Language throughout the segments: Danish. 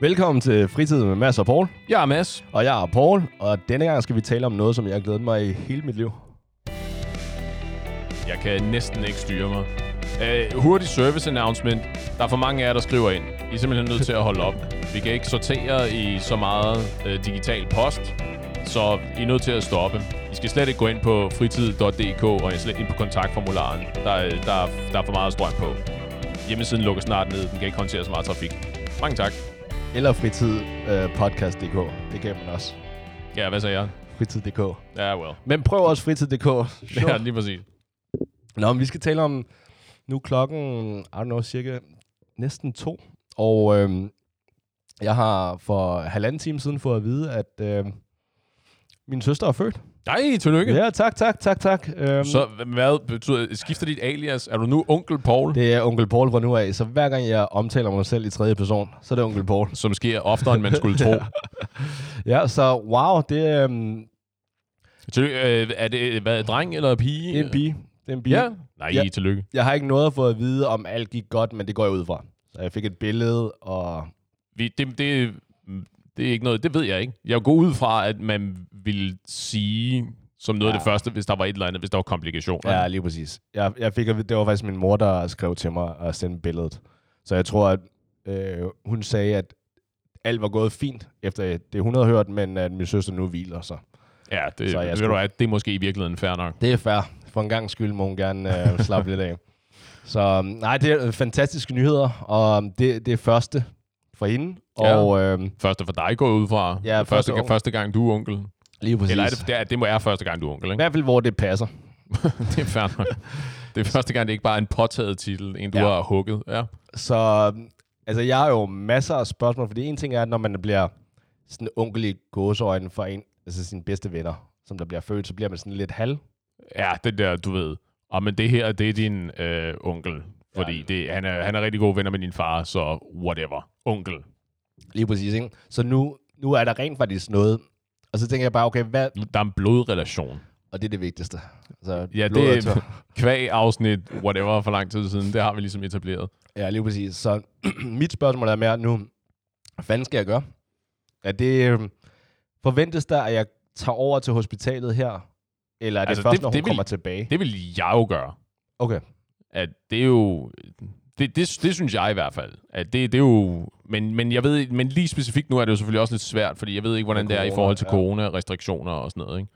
Velkommen til Fritid med Mads og Paul. Jeg er Mads. Og jeg er Paul, og denne gang skal vi tale om noget, som jeg har glædet mig i hele mit liv. Jeg kan næsten ikke styre mig. Uh, hurtig service announcement. Der er for mange af jer, der skriver ind. I er simpelthen nødt til at holde op. Vi kan ikke sortere i så meget uh, digital post, så I er nødt til at stoppe. I skal slet ikke gå ind på fritid.dk og slet ind på kontaktformularen. Der, er- der, er- der er for meget strøm på. Hjemmesiden lukker snart ned. Den kan ikke håndtere så meget trafik. Mange tak. Eller fritid øh, podcast.dk. Det kan man også. Ja, hvad sagde jeg? Fritid.dk. Ja, well. Men prøv også fritid.dk. Ja, lige præcis. Nå, men vi skal tale om nu klokken, I don't know, cirka næsten to. Og øhm, jeg har for halvanden time siden fået at vide, at øhm, min søster er født. Nej, tillykke. Ja, tak, tak, tak, tak. Øhm, Så hvad betyder, skifter dit alias? Er du nu onkel Paul? det er onkel Paul fra nu af, så hver gang jeg omtaler mig selv i tredje person, så er det onkel Paul. som sker oftere, end man skulle tro. Ja, så wow, det er, øhm, Tillykke, øh, er det hvad, dreng eller pige? det er en pige. Det er en pige. Ja. Nej, ja. tillykke. Jeg har ikke noget at få at vide, om alt gik godt, men det går jeg ud fra. Så jeg fik et billede, og Vi, det, det, det er ikke noget, det ved jeg ikke. Jeg går ud fra, at man vil sige som noget af det Ja. første, hvis der var et eller andet, hvis der var komplikationer. Ja, lige præcis. Jeg, jeg fik at det var faktisk min mor, der skrev til mig og sendte billedet. Så jeg tror, at øh, hun sagde, at alt var gået fint, efter det hun havde hørt, men at min søster nu hviler sig. ja det, Så jeg ved skulle- du hvad, det er måske i virkeligheden fair nok. Det er fair. For en gang skyld må hun gerne øh, slappe lidt af. Så nej, det er fantastiske nyheder, og det, det er første for hende. Ja. Og øh, Første for dig går ud fra. Ja, første, første år. første gang, du er onkel. lige præcis. Eller er det, det, er, det må være første gang, du er onkel, I ikke? hvert fald, hvor det passer. det er fair nok. Det er første gang, det ikke bare er en påtaget titel, en du Ja. har hugget. Ja. Så altså, jeg har jo masser af spørgsmål, fordi en ting er, at når man bliver sådan onkel i gåseøjne for en, altså sine bedste venner, som der bliver født, så bliver man sådan lidt halv. Ja, det der, du ved. Og men det her, det er din øh, onkel. Fordi Ja. det, han, er, han er rigtig gode venner med din far, så whatever. Onkel. Lige præcis, ikke? Så nu, nu er der rent faktisk noget. Og så tænker jeg bare, okay, hvad... Der er en blodrelation. Og det er det vigtigste. Altså, Ja, det er kvæg afsnit, whatever, for lang tid siden. Det har vi ligesom etableret. Ja, lige præcis. Så mit spørgsmål er mere nu, hvad fanden skal jeg gøre? Er det... øh, Forventes der, at jeg tager over til hospitalet her? Eller er det Altså, først, det- når hun det vil- kommer tilbage? Det vil jeg jo gøre. Okay. At det er jo... Det, det, det synes jeg i hvert fald. At det, det er jo... Men, men jeg ved men lige specifikt nu er det jo selvfølgelig også lidt svært, fordi jeg ved ikke, hvordan Med det er i corona, forhold til ja. corona-restriktioner og sådan noget. Ikke?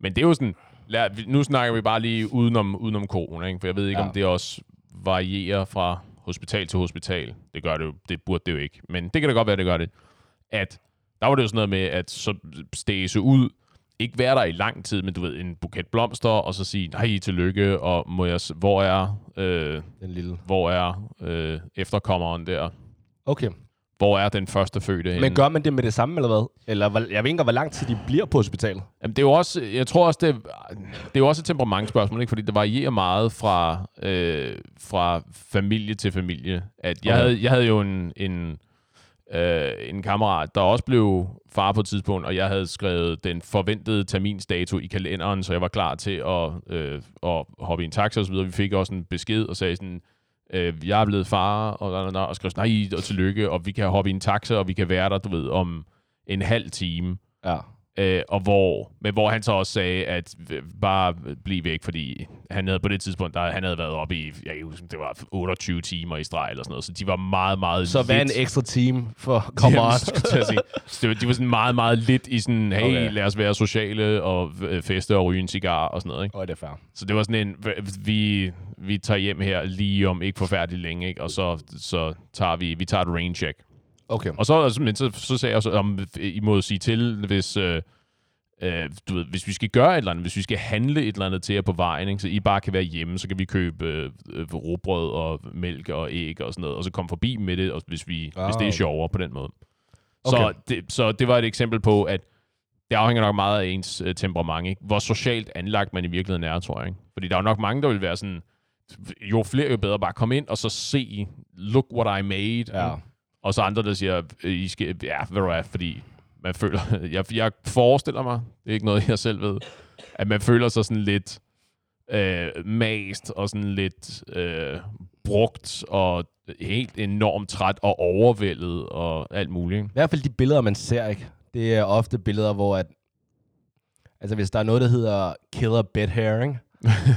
Men det er jo sådan... Lad, nu snakker vi bare lige udenom, udenom corona, ikke? for jeg ved ikke, Ja. om det også varierer fra hospital til hospital. Det gør det jo, det burde det jo ikke. Men det kan da godt være, det gør det. At der var det jo sådan noget med at så stæse ud, ikke være der i lang tid, men du ved, en buket blomster, og så sige, nej, tillykke, og må jeg, hvor er, øh, Den lille. hvor er øh, efterkommeren der? Okay. Hvor er den første fødte henne? Men gør man det med det samme, eller hvad? Eller hvor- jeg ved ikke engang, hvor lang tid de bliver på hospitalet. Jamen, det er jo også, jeg tror også, det det er jo også et temperamentsspørgsmål, ikke? fordi det varierer meget fra, øh, fra familie til familie. At jeg, okay. havde, jeg havde jo en, en, øh, en kammerat, der også blev far på et tidspunkt, og jeg havde skrevet den forventede terminsdato i kalenderen, så jeg var klar til at, øh, at hoppe i en taxa og så videre. Vi fik også en besked og sagde sådan, øh, jeg er blevet far, og, og, og, og skrev sådan, nej, og tillykke, og vi kan hoppe i en taxa, og vi kan være der, du ved, om en halv time. Ja. Øh, og hvor, men hvor han så også sagde, at bare bliv væk, fordi han havde på det tidspunkt, der, han havde været oppe i, jeg kan ikke huske, det var 28 timer i streg eller sådan noget, så de var meget, meget Så hvad er en lidt- ekstra team for come Jamen, on? de var sådan meget, meget lidt i sådan, hey, Okay. lad os være sociale og øh, feste og ryge en cigar og sådan noget, ikke? Åh, det er fair. Så det var sådan en, vi, vi tager hjem her lige om ikke forfærdeligt længe, ikke? Og så, så tager vi, vi tager et rain check. Okay. Og så, men så, så sagde jeg så, om I må sige til, hvis, øh, øh, du ved, hvis vi skal gøre et eller andet, hvis vi skal handle et eller andet til jer på vejen, ikke, så I bare kan være hjemme, så kan vi købe øh, øh, råbrød og mælk og æg og sådan noget, og så komme forbi med det, og hvis, vi, Ah, hvis det er okay. sjovere på den måde. Okay. Så, det, så det var et eksempel på, at det afhænger nok meget af ens øh, temperament, ikke? hvor socialt anlagt man i virkeligheden er, tror jeg. Ikke? Fordi der er jo nok mange, der vil være sådan, jo flere, jo bedre, bare kom ind og så se, look what I made. Ja. Og så andre, der siger, øh, I skal, ja, ved du hvad, fordi man føler, jeg, jeg forestiller mig, det er ikke noget, jeg selv ved, at man føler sig sådan lidt øh, mast og sådan lidt øh, brugt og helt enormt træt og overvældet og alt muligt. I hvert fald de billeder, man ser, ikke? Det er ofte billeder, hvor at... Altså, hvis der er noget, der hedder killer bed hair, ikke?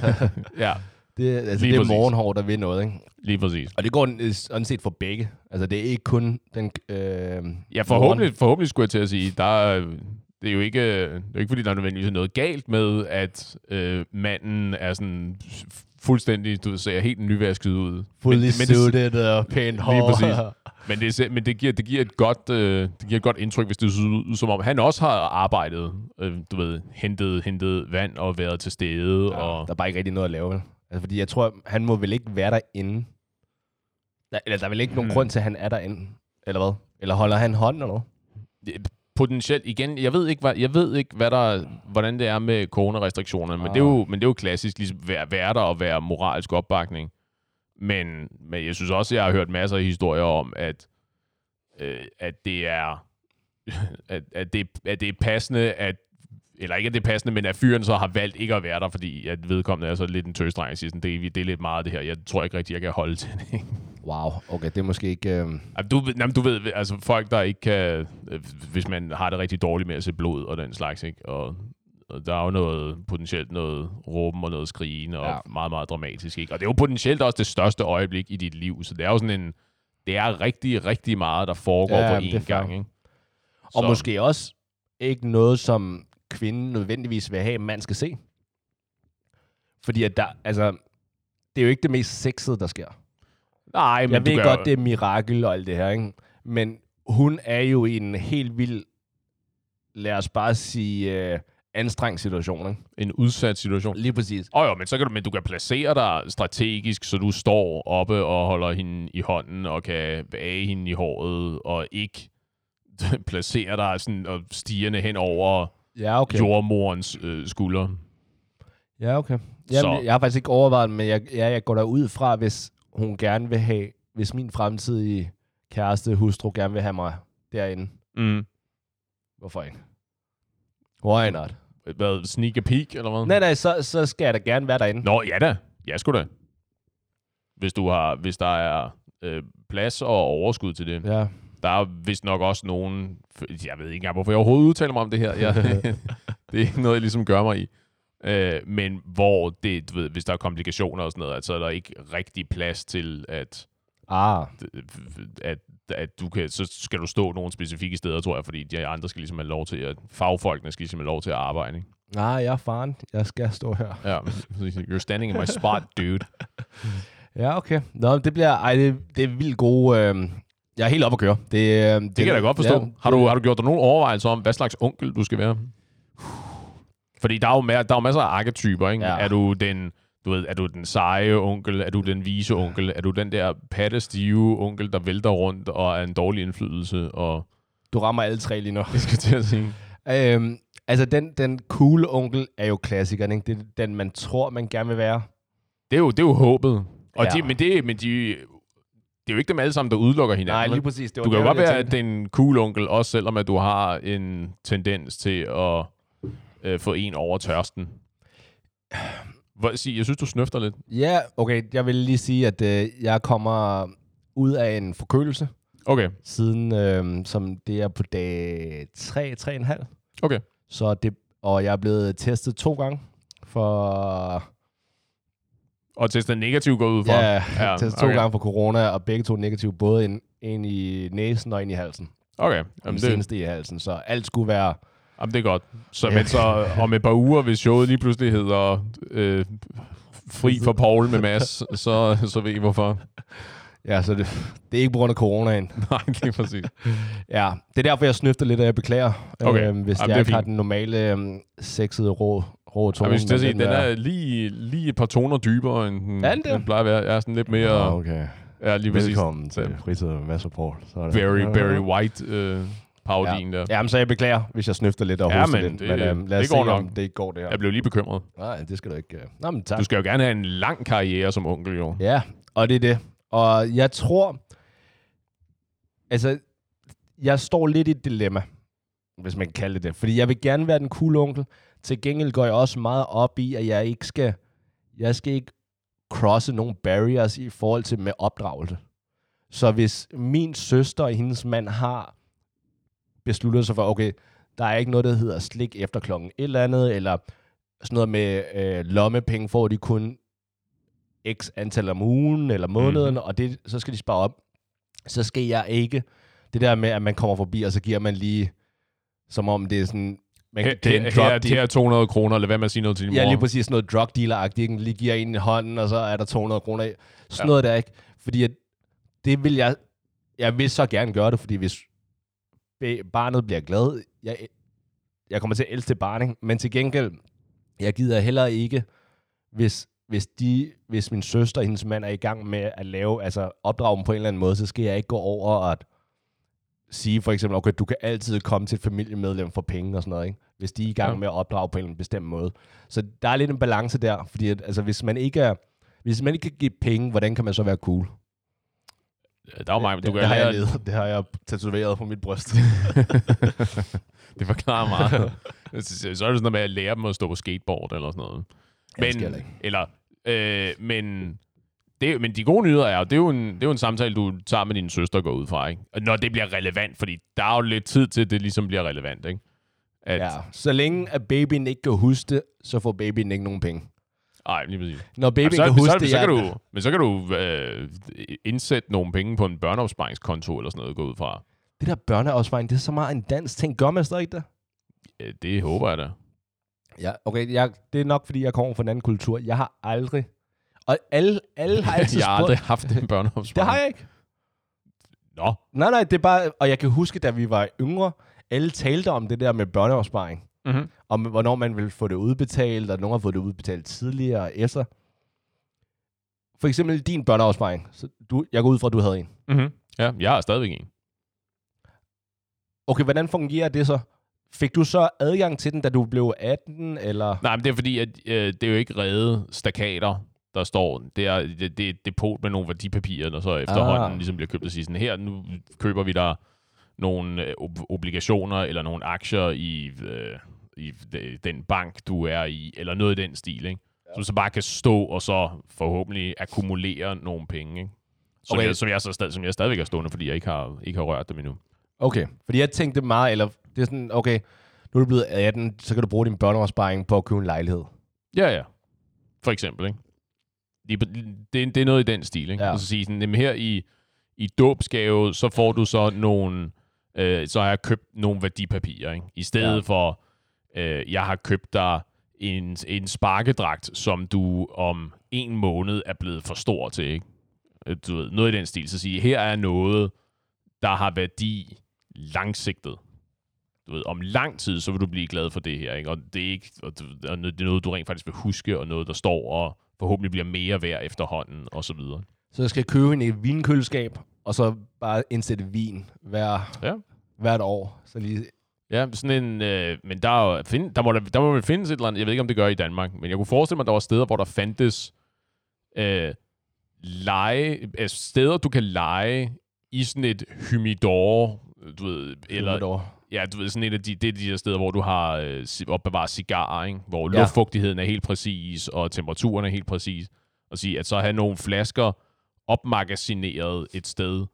ja, Det, altså, Lige det er præcis. morgenhår, der vil noget, ikke? Lige præcis. Og det går øh, sådan set for begge. Altså, det er ikke kun den... Øh, Ja, forhåbentlig, forhåbentlig skulle jeg til at sige, der er, det er jo ikke, det er ikke fordi, der er nødvendigvis noget galt med, at øh, manden er sådan fuldstændig, du ser helt nyvasket ud. Det, suited og pænt hår. præcis. men, det, er- men det, giver, det, giver et godt, øh, det giver et godt indtryk, hvis det ser ud, som om han også har arbejdet, øh, du ved, hentet, hentet vand og været til stede. Ja, og, der er bare ikke rigtig noget at lave, vel? Altså, fordi jeg tror, han må vel ikke være derinde. Der, eller der er vel ikke nogen Hmm. grund til, at han er derinde. Eller hvad? Eller holder han hånden eller noget? potentielt igen, jeg ved ikke, hvad, jeg ved ikke hvad der, hvordan det er med coronarestriktionerne, men, det er jo, men det er jo klassisk ligesom være, være der og være moralsk opbakning. Men, men jeg synes også, jeg har hørt masser af historier om, at, øh, at det er at, at, det, at det er passende, at eller ikke at det er passende, men at fyren så har valgt ikke at være der, fordi at vedkommende er så lidt en tøsdreng og siger sådan, det, er- det er lidt meget det her, jeg tror ikke rigtig, jeg kan holde til det. Wow, okay, det er måske ikke... Øh... Jamen, du, ved- jamen, du ved, altså folk, der ikke kan, øh, hvis man har det rigtig dårligt med at se blod og den slags, ikke? Og, der er jo noget, potentielt noget råben og noget skrigen og Ja. meget, meget dramatisk, ikke? Og det er jo potentielt også det største øjeblik i dit liv, så det er jo sådan en, det er rigtig, rigtig meget, der foregår Ja, på én gang, ikke? Og Så- måske også ikke noget, som kvinden nødvendigvis vil have, at mand skal se. Fordi at der, altså, det er jo ikke det mest sexede, der sker. Nej, men jeg ved godt, jo- det er mirakel og alt det her, ikke? Men hun er jo i en helt vild, lad os bare sige, øh, anstrengt situation, ikke? en udsat situation. Lige præcis. Åh oh, jo, men så kan du, men du kan placere dig strategisk, så du står oppe og holder hende i hånden og kan bage hende i håret, og ikke placere dig sådan og stigende hen over Ja, okay. jordmorens øh, skulder. Ja, okay. Så- Jamen, jeg har faktisk ikke overvejet men jeg, ja, jeg går derud fra, hvis hun gerne vil have, hvis min fremtidige kæreste, hustru, gerne vil have mig derinde. Mm. Hvorfor ikke? Why not? Hvad, sneak a peek, eller hvad? Nej, nej, så, så skal jeg da gerne være derinde. Nå, ja da. Ja, sgu da. Hvis, du har, hvis der er øh, plads og overskud til det. Ja. Der er vist nok også nogen... Jeg ved ikke engang, hvorfor jeg overhovedet udtaler mig om det her. Jeg, det er ikke noget, jeg ligesom gør mig i. Øh, men hvor det, du ved, hvis der er komplikationer og sådan noget, så er der ikke rigtig plads til, at, Ah, at, at du kan, så skal du stå nogle specifikke steder, tror jeg, fordi de andre skal ligesom have lov til at, fagfolkene skal ligesom have lov til at arbejde. Ikke? nej, jeg er faren. Jeg skal stå her. Ja, you're standing in my spot, dude. Ja, okay. Nå, det bliver... Ej, det, det er vildt gode... Øh, jeg er helt op at køre. Det, øh, det, Det kan jeg da godt forstå. Ja, har, du, har du gjort dig nogle overvejelser om, hvad slags onkel du skal være? Fordi der er jo, ma- der er jo masser af arketyper, ikke? Ja. Er du den, du ved, er du den seje onkel? Er du den vise onkel? Er du den der pattestive onkel, der vælter rundt og er en dårlig indflydelse? Og Du rammer alle tre lige nu. jeg skal til at sige. Øhm, altså, den, den cool onkel er jo klassikeren, ikke? Det er den, man tror, man gerne vil være. Det er jo, det er jo håbet. Og Ja. de, men, det, men de, det er jo ikke dem alle sammen, der udelukker hinanden. Nej, lige præcis. Det var Du kan jo godt være den cool onkel, også selvom at du har en tendens til at øh, få en over tørsten. Jeg synes, du snøfter lidt. Ja, okay. Jeg vil lige sige, at øh, jeg kommer ud af en forkølelse, Okay, siden, øh, som det er på dag 3, 3,5. okay. Så det, og jeg er blevet testet to gange for... Og testet negativ går ud fra? Ja, Ja, testet to okay. gange for corona, og begge to negative, både en, en i næsen og en i halsen. Okay, jamen det, seneste i halsen, så alt skulle være... jamen det er godt. Så, Ja. men så om et par uger, hvis showet lige pludselig hedder øh, Fri for Paul med Mads, så, så ved I hvorfor. Ja, så det, det er ikke på grund af coronaen. Nej, det er præcis. Ja, det er derfor, jeg snøfter lidt, og jeg beklager, Okay. øhm, hvis Jamen, jeg ikke har den normale øhm, sexede rå, rå tone. Hvis jeg sige, den er- lige, lige et par toner dybere, end den, den plejer at være. Jeg er sådan lidt mere... Ah, okay. Ja, lige præcis. Velkommen til Fritid med Mads og Paul. Så er det- Barry, Barry White øh, parodien ja. der. Jamen, så jeg beklager, hvis jeg snøfter lidt og Ja, hoster lidt. det- men øhm, lad os det se, går om nok. det går det her. Jeg blev lige bekymret. Nej, det skal du ikke. øh. Nå, men tak. Du skal jo gerne have en lang karriere som onkel, jo. Ja, og det er det. Og jeg tror, altså, jeg står lidt i et dilemma, hvis man kan kalde det det. Fordi jeg vil gerne være den cool onkel. Til gengæld går jeg også meget op i, at jeg ikke skal, jeg skal ikke crosse nogle barriers i forhold til med opdragelse. Så hvis min søster og hendes mand har besluttet sig for, okay, der er ikke noget, der hedder slik efter klokken et eller andet, eller sådan noget med øh, lommepenge, får de kun x antal om ugen eller måneden, mm-hmm. og det, så skal de spare op. Så skal jeg ikke, det der med, at man kommer forbi, og så giver man lige, som om det er sådan, man, Her, det er en drug her, her er 200 kroner, eller hvad man sige noget til din Ja, mor. lige præcis sådan noget drug dealer-agtigt. Lige giver en i hånden, og så er der 200 kroner i. Sådan Ja. noget der, ikke? Fordi at det vil jeg... Jeg vil så gerne gøre det, fordi hvis barnet bliver glad, jeg, jeg kommer til at elske barn, ikke? men til gengæld, jeg gider heller ikke, hvis, hvis, de, hvis min søster og hendes mand er i gang med at lave, altså opdrage dem på en eller anden måde, så skal jeg ikke gå over og at sige for eksempel, okay, du kan altid komme til et familiemedlem for penge og sådan noget, ikke? hvis de er i gang ja. med at opdrage på en eller anden bestemt måde. Så der er lidt en balance der, fordi at, altså, hvis man ikke er, hvis man ikke kan give penge, hvordan kan man så være cool? Der er jo mig, det, du kan det, har jeg ledet. det har jeg tatoveret på mit bryst. det forklarer meget. så er det sådan noget med at lære dem at stå på skateboard eller sådan noget. Ja, det Men, jeg ikke. eller, øh, men, det, men de gode nyheder er jo, det er jo en, det er jo en samtale, du tager med din søster og går ud fra, ikke? Og Når det bliver relevant, fordi der er jo lidt tid til, at det ligesom bliver relevant, ikke? At, ja. Så længe at babyen ikke kan huske det, så får babyen ikke nogen penge. Ej, lige præcis. Når babyen Jamen, så, kan huske så, det, så, jeg- kan du, men så kan du øh, indsætte nogle penge på en børneopsparingskonto eller sådan noget, gå ud fra. det der børneafsparing, det er så meget en dansk ting. Gør man stadig ikke det? Ja, det håber jeg da. Ja, okay. Jeg, det er nok, fordi jeg kommer fra en anden kultur. Jeg har aldrig... Og alle, alle har altid jeg har aldrig haft en børneopsparing. Det har jeg ikke. Nå, Nej, nej, det er bare... Og jeg kan huske, da vi var yngre, alle talte om det der med børneopsparing. Mm-hmm. Om hvornår man vil få det udbetalt, og nogen har fået det udbetalt tidligere efter. For eksempel din børneopsparing. Så du, jeg går ud fra, at du havde en. Mm-hmm. ja, jeg har stadigvæk en. Okay, hvordan fungerer det så? Fik du så adgang til den, da du blev 18, eller... Nej, men det er fordi, at øh, det er jo ikke redde stakater, der står. Det er, det, det er et depot med nogle værdipapirer, der så efterhånden Ah. ligesom bliver købt og siger sådan, her nu køber vi der nogle øh, ob- obligationer eller nogle aktier i, øh, i de- den bank, du er i, eller noget i den stil, ikke? Ja. Som så bare kan stå og så forhåbentlig akkumulere nogle penge, ikke? Som, Okay. jeg, som, jeg, så stadig, som jeg stadigvæk har stående, fordi jeg ikke har, ikke har rørt dem endnu. Okay, fordi jeg tænkte meget, eller det er sådan, okay, nu er du blevet 18, så kan du bruge din børneopsparing på at købe en lejlighed. Ja, ja. For eksempel, ikke? Det, er- det, er- det er noget i den stil, ikke? Ja. Og så sige sådan, jamen her i, i dåbsgave, så får du så nogle, øh, så har jeg købt nogle værdipapirer, ikke? I stedet Ja. for, øh, jeg har købt dig en, en sparkedragt, som du om en måned er blevet for stor til, ikke? Øh, Du ved, noget i den stil. Så sige, her er noget, der har værdi langsigtet. Du ved, om lang tid, så vil du blive glad for det her, ikke? Og det er, ikke, og det er noget, du rent faktisk vil huske, og noget, der står og forhåbentlig bliver mere værd efterhånden, og så videre. Så jeg skal købe en vinkøleskab, og så bare indsætte vin hver, Ja. hvert år. Så lige, Ja, sådan en, øh, men der, er find, der, må, der, der må vel findes et eller andet, jeg ved ikke, om det gør i Danmark, men jeg kunne forestille mig, at der var steder, hvor der fandtes øh, lege, øh, steder, du kan lege i sådan et humidor, du ved, eller, eller, ja, du ved, sådan et af de, det er de her steder, hvor du har øh, opbevaret cigarer, ikke? hvor Ja. luftfugtigheden er helt præcis, og temperaturen er helt præcis, og sige, at så have nogle flasker opmagasineret et sted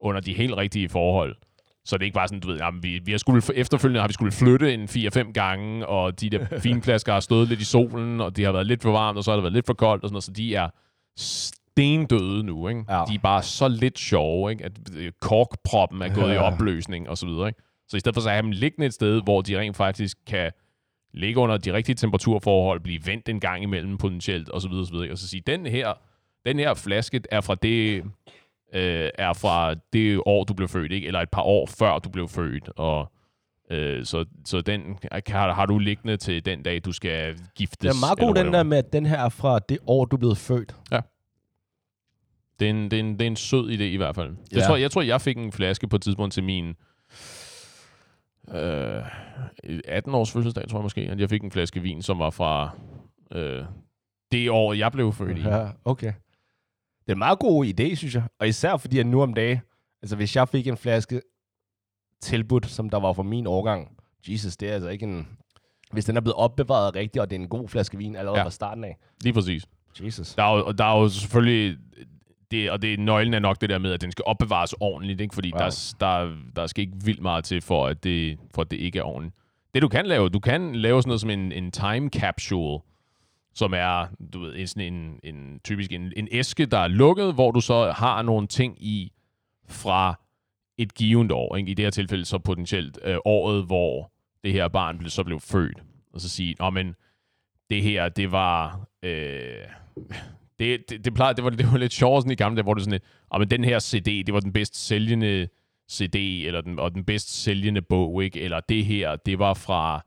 under de helt rigtige forhold, så det er ikke bare sådan, du ved, jamen, vi, vi har skulle, efterfølgende har vi skulle flytte en 4-5 gange, og de der fine flasker har stået lidt i solen, og det har været lidt for varmt, og så har det været lidt for koldt, og sådan noget, så de er stendøde nu, ikke? Ja. De er bare så lidt sjove, ikke? At øh, korkproppen er gået i Ja. opløsning, og så videre, ikke? Så i stedet for så at have dem liggende et sted, hvor de rent faktisk kan ligge under de rigtige temperaturforhold, blive vendt en gang imellem potentielt, og så videre, og så videre. ikke? Og så sige, den her, den her flaske er fra det, øh, er fra det år, du blev født, ikke? Eller et par år før du blev født, og øh, så, så den har, har du liggende til den dag, du skal giftes. det er meget god, den der med, at den her er fra det år, du blevet født. Det er, en, det, er en, det er en sød idé i hvert fald. Ja. tror, jeg tror, jeg fik en flaske på et tidspunkt til min øh, 18-års fødselsdag, tror jeg måske, at jeg fik en flaske vin, som var fra øh, det år, jeg blev født i. Ja, okay. Det er en meget god idé, synes jeg. Og især fordi, at nu om dagen, altså hvis jeg fik en flaske tilbudt, som der var for min årgang, Jesus, det er altså ikke en... Hvis den er blevet opbevaret rigtigt, og det er en god flaske vin allerede Ja. fra starten af, Lige præcis. Jesus. Der er jo, og der er jo selvfølgelig... Det, og det nøglen er nok det der med, at den skal opbevares ordentligt, ikke? fordi ja. der, der, der skal ikke vildt meget til, for at, det, for at det ikke er ordentligt. Det du kan lave, du kan lave sådan noget som en, en time capsule, som er du ved, en, sådan en, en typisk en, en æske, der er lukket, hvor du så har nogle ting i fra et givet år. Ikke? I det her tilfælde så potentielt øh, året, hvor det her barn blev, så blev født. Og så sige, Nå, men det her, det var... Øh, det, det, det, plejede, det, var, det var lidt sjovt sådan i gamle dage, hvor det sådan lidt, "Nå, men den her CD, det var den bedst sælgende CD, eller den, og den bedst sælgende bog, ikke? Eller det her, det var fra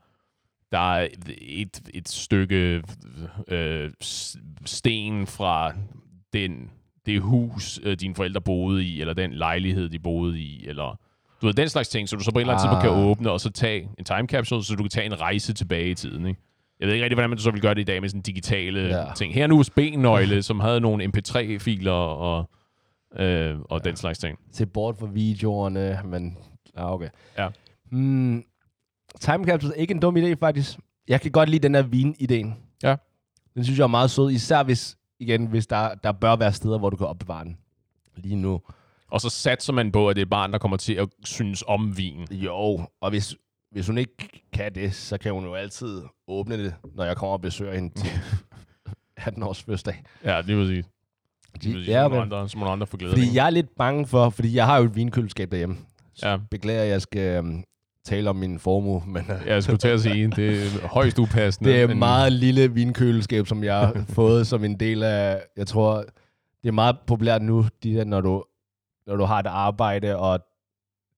der er et, et stykke øh, sten fra den, det hus, øh, dine forældre boede i, eller den lejlighed, de boede i, eller du ved, den slags ting, så du så på et eller andet tidspunkt kan Ah. åbne, og så tage en time capsule, så du kan tage en rejse tilbage i tiden, ikke? Jeg ved ikke rigtig, hvordan man så vil gøre det i dag med sådan digitale ja. ting. Her er en USB-nøgle, som havde nogle MP3-filer og, øh, og ja. den slags ting. Se bort fra videoerne, men... Ah, okay. Ja. Mm, time capsule er ikke en dum idé, faktisk. Jeg kan godt lide den der vin-ideen. Ja. Den synes jeg er meget sød, især hvis, igen, hvis der, der bør være steder, hvor du kan opbevare den. Lige nu. Og så satser man på, at det er barn, der kommer til at synes om vin. Jo, og hvis, hvis hun ikke kan det, så kan hun jo altid åbne det, når jeg kommer og besøger hende til 18 års fødselsdag. Ja, lige præcis. Lige præcis. Ja, så, nogle andre, nogle andre få glæde fordi det. jeg er lidt bange for, fordi jeg har jo et vinkøleskab derhjemme. Så Ja. beklager, jeg skal um, tale om min formue, men Ja, jeg skulle til at sige, det er højst upassende. det er men- et meget lille vinkøleskab, som jeg har fået som en del af, jeg tror, det er meget populært nu, de der, når du, når du har et arbejde og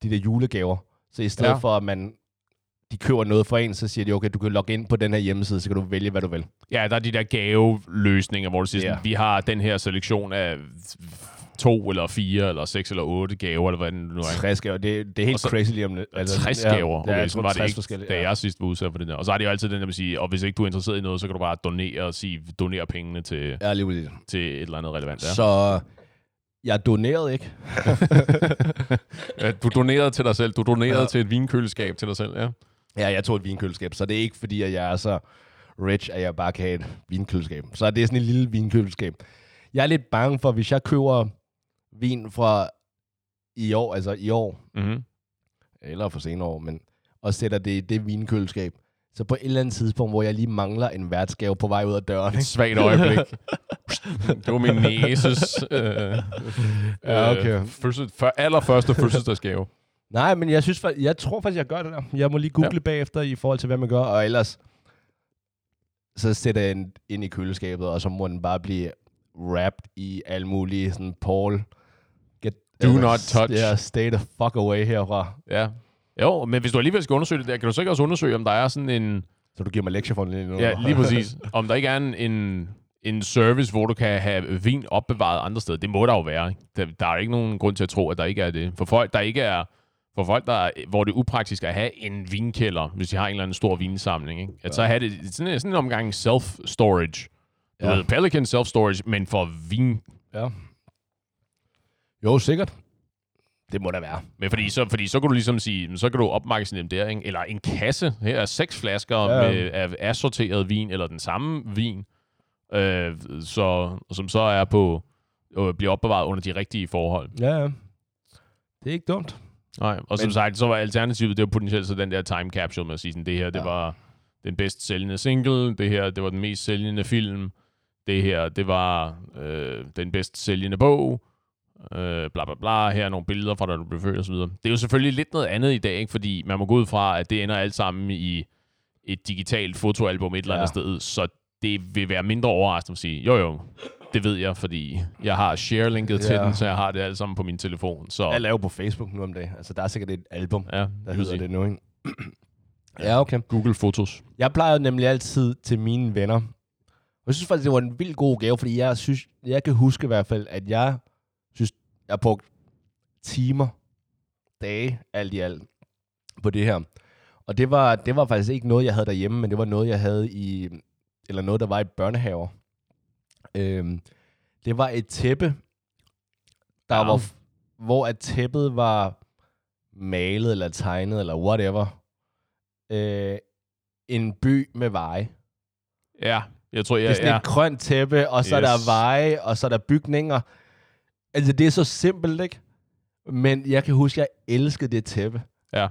de der julegaver. Så i stedet Ja. ja. for, at man de køber noget for en, så siger de, okay, du kan logge ind på den her hjemmeside, så kan du vælge, hvad du vil. Ja, der er de der gaveløsninger, hvor du siger, sådan, Ja. vi har den her selektion af to eller fire eller seks eller otte gaver, eller hvad det nu er. 60 gaver, det, det er helt så- crazy lige om det. 60 gaver. Okay, ja, jeg tror, var det 60 ikke, da ja. jeg sidst var udsat for det der. Og så er det jo altid den der med at sige, og hvis ikke du er interesseret i noget, så kan du bare donere og sige, donere pengene til, Ja, lige til et eller andet relevant. Ja. Så jeg donerede ikke. Ja, du donerede til dig selv. Du donerede Ja. til et vinkøleskab til dig selv, ja. Ja, jeg tog et vinkøleskab, så det er ikke fordi, at jeg er så rich, at jeg bare kan have et vinkøleskab. Så det er sådan et lille vinkøleskab. Jeg er lidt bange for, hvis jeg køber vin fra i år, altså i år, Mm-hmm. eller for senere år, men og sætter det i det vinkøleskab, så på et eller andet tidspunkt, hvor jeg lige mangler en værtsgave på vej ud af døren, Et ikke? svagt øjeblik. det var min næses øh, Ja, okay. øh, fødsel, for, allerførste fødselsdagsgave. Nej, men jeg, synes, jeg tror faktisk, jeg gør det der. Jeg må lige google ja. bagefter i forhold til, hvad man gør, og ellers så sætter jeg den ind i køleskabet, og så må den bare blive wrapped i alle mulige sådan Paul. Do not touch. Ja, stay the fuck away herfra. Ja. Jo, men hvis du alligevel skal undersøge det der, kan du så ikke også undersøge, om der er sådan en... Så du giver mig lektier for den. Ja, lige præcis. Om der ikke er en, en, en service, hvor du kan have vin opbevaret andre steder. Det må der jo være. Ikke? Der, der er ikke nogen grund til at tro, at der ikke er det. For folk, der ikke er... For folk, der, er- hvor det er upraktisk at have en vinkælder, hvis de har en eller anden stor vinsamling, ikke? at så have det sådan, en- sådan en omgang self-storage. Ja. Pelican self-storage, men for vin. ja. Jo, sikkert. Det må der være. Men fordi så, fordi så kan du ligesom sige, så kan du opmagasinere dem der, ikke? eller en kasse. Her er seks flasker Ja. med, af assorteret vin, eller den samme vin, øh, så, som så er på, øh, bliver opbevaret under de rigtige forhold. Ja, ja. Det er ikke dumt. Nej, og som Men- sagt, så var alternativet, det var potentielt så den der time capsule med at sige, sådan, det her, det Ja. var den bedst sælgende single, det her, det var den mest sælgende film, det her, det var øh, den bedst sælgende bog, øh, bla bla bla, her er nogle billeder fra, da du blev født og så videre. Det er jo selvfølgelig lidt noget andet i dag, ikke? fordi man må gå ud fra, at det ender alt sammen i et digitalt fotoalbum et eller andet Ja. sted, så det vil være mindre overraskende at sige, jo jo, det ved jeg, fordi jeg har share-linket til Ja. den, så jeg har det alt sammen på min telefon. Så, Jeg laver på Facebook nu om dagen. Altså, der er sikkert et album, ja, der hedder det nu, ikke? ja, okay. Google Fotos. Jeg plejer nemlig altid til mine venner. Jeg synes faktisk, det var en vildt god gave, fordi jeg synes, jeg kan huske i hvert fald, at jeg jeg har brugt timer, dage, alt i alt, på det her. Og det var, det var faktisk ikke noget, jeg havde derhjemme, men det var noget, jeg havde i, eller noget, der var i børnehaver. Øhm, det var et tæppe, der Ja. var, hvor at tæppet var malet eller tegnet eller whatever. Øh, en by med veje. Ja, Jeg tror, Det jeg, er sådan ja, et grønt tæppe, og så yes. er der veje, og så er der bygninger. Altså, det er så simpelt, ikke? Men jeg kan huske, jeg elskede det tæppe. ja.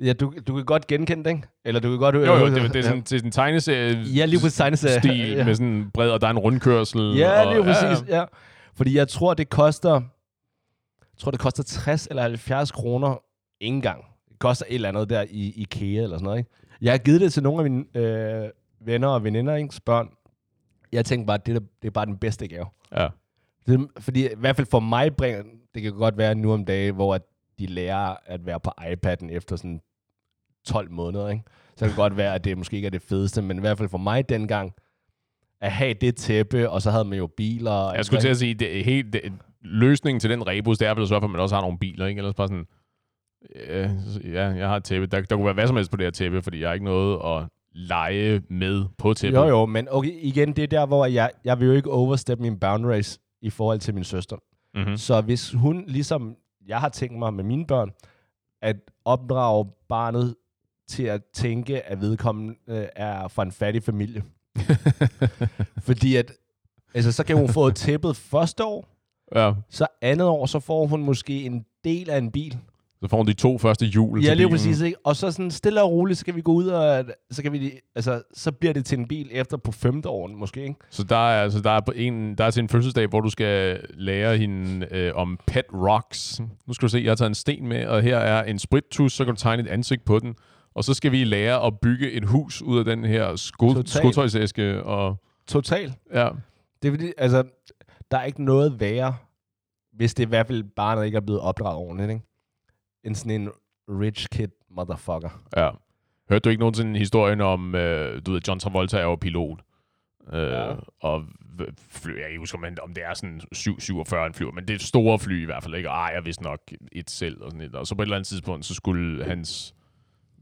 Ja, du, du kan godt genkende det, ikke? Eller du kan godt... Jo, jo, det, det er sådan, det er sådan en tegneserie Ja, lige på tegneserie. stil ja. med sådan en bred, og der er en rundkørsel. Ja, og, lige præcis, ja, ja. Fordi jeg tror, det koster... Jeg tror, det koster 60 eller 70 kroner ingen gang. Det koster et eller andet der i IKEA eller sådan noget, ikke? Jeg har givet det til nogle af mine øh, venner og veninder, ikke? Børn. Jeg tænkte bare, det er, det er bare den bedste gave. Ja. Det, fordi i hvert fald for mig bringer, det kan godt være nu om dagen, hvor at de lærer at være på iPad'en efter sådan 12 måneder, ikke? Så kan det godt være, at det måske ikke er det fedeste, men i hvert fald for mig dengang, at have det tæppe, og så havde man jo biler. Jeg skulle til at sige, det er helt, det, løsningen til den rebus, det er vel at sørge for, at man også har nogle biler, ikke? Ellers bare sådan, øh, ja, jeg har et tæppe. Der, der kunne være hvad som helst på det her tæppe, fordi jeg har ikke noget at lege med på tæppet. Jo, jo, men okay, igen, det er der, hvor jeg, jeg vil jo ikke overstep mine boundaries i forhold til min søster. Mm-hmm. Så hvis hun, ligesom jeg har tænkt mig med mine børn, at opdrage barnet til at tænke, at vedkommende øh, er fra en fattig familie. Fordi at, altså, så kan hun få tæppet første år, ja, så andet år, så får hun måske en del af en bil. Så får hun de to første hjul Ja, til lige bilen. præcis, ikke? Og så sådan stille og roligt, så kan vi gå ud og, så kan vi, altså, så bliver det til en bil efter på femte år, måske, ikke? Så der er, altså, der er, på en, der er til en fødselsdag, hvor du skal lære hende øh, om pet rocks. Nu skal du se, jeg har taget en sten med, og her er en sprittus, så kan du tegne et ansigt på den. Og så skal vi lære at bygge et hus ud af den her sko- skotøjsæske. Og, Total. ja. Det er fordi, altså, der er ikke noget værre, hvis det i hvert fald barnet ikke er blevet opdraget ordentligt, ikke? End sådan en rich kid motherfucker. Ja. Hørte du ikke nogensinde historien om, øh, du ved, John Travolta er jo pilot. Øh, Ja. Og fly, jeg kan ikke huske, om, det er sådan 747 han flyver, men det er et store fly i hvert fald, ikke? Og ejer vist nok et selv og sådan et. Og så på et eller andet tidspunkt, så skulle hans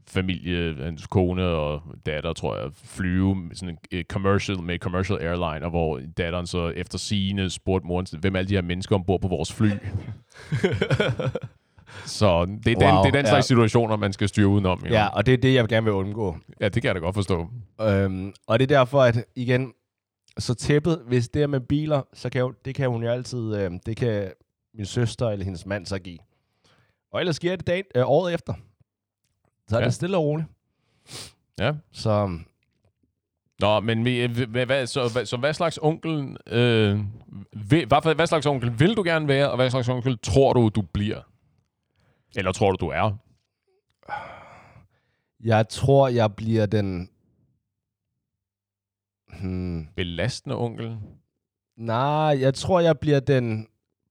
familie, hans kone og datter, tror jeg, flyve sådan en eh, commercial, med commercial airline, og hvor datteren så efter sigende spurgte moren, hvem er alle de her mennesker ombord på vores fly? så det er, den, Wow, det er den ja. slags situationer, man skal styre udenom. Jo. Ja, og det er det, jeg gerne vil undgå. ja, det kan jeg da godt forstå. Øhm, og det er derfor, at igen, så tæppet, hvis det er med biler, så kan jo, det kan hun jo altid, øh, det kan min søster eller hendes mand så give. Og ellers jeg det dagen, øh, året efter. Så er Ja. det stille og roligt. Ja. Så Nå, men øh, hvad, hvad, så, hvad, så hvad slags onkel, øh, vil, hvad, hvad slags onkel vil du gerne være, og hvad slags onkel tror du, du bliver? Eller tror du, du er? jeg tror, jeg bliver den... Hmm. Belastende onkel? Nej, jeg tror, jeg bliver den...